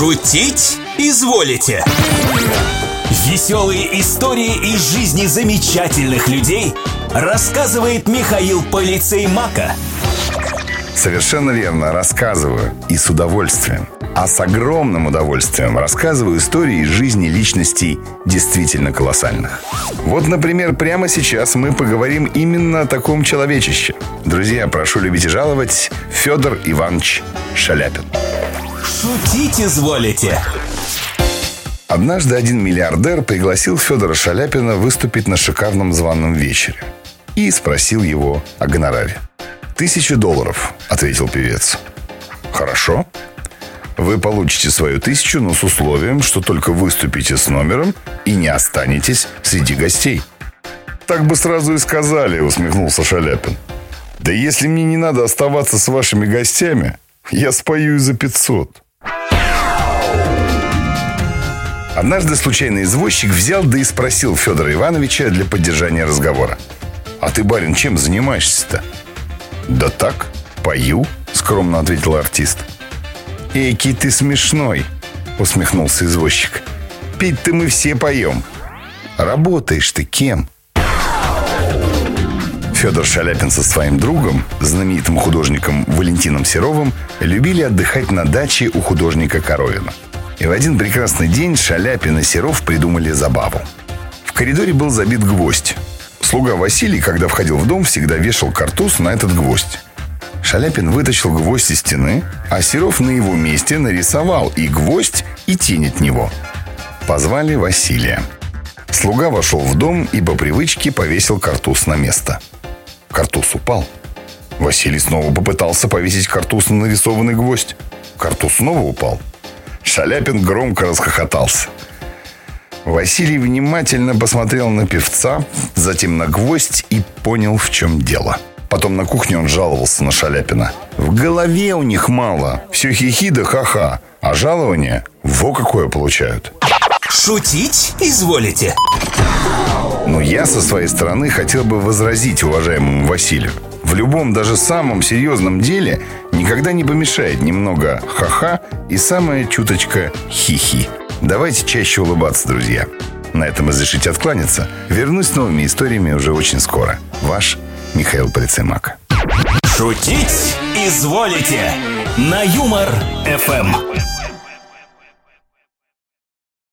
Шутить изволите? Веселые истории из жизни замечательных людей рассказывает Михаил Полицей Мака. Совершенно верно, рассказываю. И с удовольствием. А с огромным удовольствием рассказываю истории из жизни личностей действительно колоссальных. Вот, например, прямо сейчас мы поговорим именно о таком человечище. Друзья, прошу любить и жаловать Федор Иванович Шаляпин. Шутить изволите? Однажды один миллиардер пригласил Федора Шаляпина выступить на шикарном званом вечере и спросил его о гонораре. «Тысяча долларов», — ответил певец. «Хорошо. Вы получите свою тысячу, но с условием, что только выступите с номером и не останетесь среди гостей». «Так бы сразу и сказали», — усмехнулся Шаляпин. «Да если мне не надо оставаться с вашими гостями, я спою и за пятьсот». Однажды случайный извозчик взял да и спросил Федора Ивановича для поддержания разговора. «А ты, барин, чем занимаешься-то?» «Да так, пою», — скромно ответил артист. «Эйки ты смешной», — усмехнулся извозчик. «Петь-то мы все поем. Работаешь ты кем?» Федор Шаляпин со своим другом, знаменитым художником Валентином Серовым, любили отдыхать на даче у художника Коровина. И в один прекрасный день Шаляпин и Серов придумали забаву. В коридоре был забит гвоздь. Слуга Василий, когда входил в дом, всегда вешал картуз на этот гвоздь. Шаляпин вытащил гвоздь из стены, а Серов на его месте нарисовал и гвоздь, и тень от него. Позвали Василия. Слуга вошел в дом и по привычке повесил картуз на место. Картуз упал. Василий снова попытался повесить картуз на нарисованный гвоздь. Картуз снова упал. Шаляпин громко расхохотался. Василий внимательно посмотрел на певца, затем на гвоздь и понял, в чем дело. Потом на кухне он жаловался на Шаляпина. В голове у них мало. Все хихи да ха-ха. А жалование во какое получают. Шутить изволите? Но я со своей стороны хотел бы возразить уважаемому Василию. В любом, даже самом серьезном деле никогда не помешает немного ха-ха и самая чуточка хихи. Давайте чаще улыбаться, друзья. На этом разрешите откланяться. Вернусь с новыми историями уже очень скоро. Ваш Михаил Полицеймак. Шутить изволите? На Юмор-ФМ.